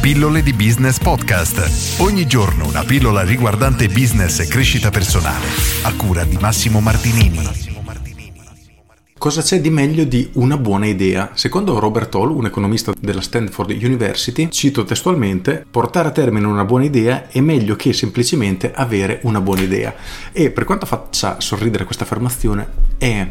Pillole di Business Podcast. Ogni giorno una pillola riguardante business e crescita personale. A cura di Massimo Martinini. Cosa c'è di meglio di una buona idea? Secondo Robert Hall, un economista della Stanford University, cito testualmente, portare a termine una buona idea è meglio che semplicemente avere una buona idea. E per quanto faccia sorridere questa affermazione, è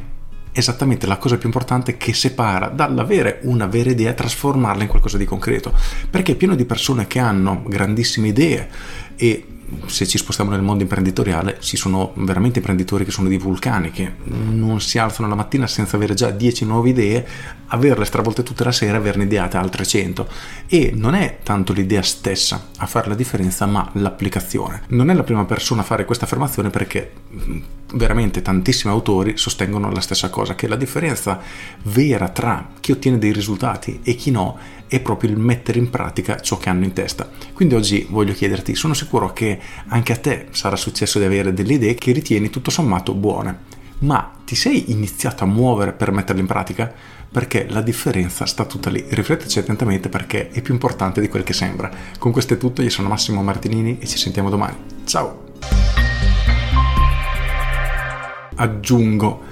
esattamente la cosa più importante che separa dall'avere una vera idea trasformarla in qualcosa di concreto. Perché è pieno di persone che hanno grandissime idee e se ci spostiamo nel mondo imprenditoriale, ci sono veramente imprenditori che sono dei vulcani, che non si alzano la mattina senza avere già 10 nuove idee, averle stravolte tutte la sera e averne ideate altre 100. E non è tanto l'idea stessa a fare la differenza, ma l'applicazione. Non è la prima persona a fare questa affermazione perché veramente tantissimi autori sostengono la stessa cosa, che la differenza vera tra chi ottiene dei risultati e chi no è proprio il mettere in pratica ciò che hanno in testa. Quindi oggi voglio chiederti, sono sicuro che anche a te sarà successo di avere delle idee che ritieni tutto sommato buone, ma ti sei iniziato a muovere per metterle in pratica? Perché la differenza sta tutta lì. Rifletteci attentamente perché è più importante di quel che sembra. Con questo è tutto, io sono Massimo Martinini e ci sentiamo domani. Ciao! aggiungo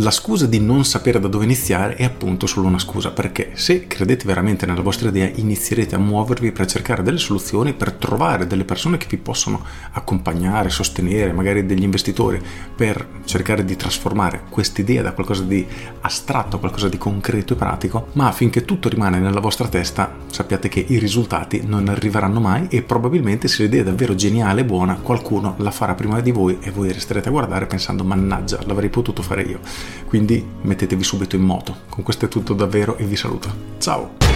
la scusa di non sapere da dove iniziare è appunto solo una scusa, perché se credete veramente nella vostra idea inizierete a muovervi per cercare delle soluzioni, per trovare delle persone che vi possono accompagnare, sostenere, magari degli investitori, per cercare di trasformare quest'idea da qualcosa di astratto a qualcosa di concreto e pratico, ma finché tutto rimane nella vostra testa sappiate che i risultati non arriveranno mai e probabilmente se l'idea è davvero geniale e buona qualcuno la farà prima di voi e voi resterete a guardare pensando mannaggia l'avrei potuto fare io quindi mettetevi subito in moto. Con questo è tutto davvero e vi saluto. Ciao!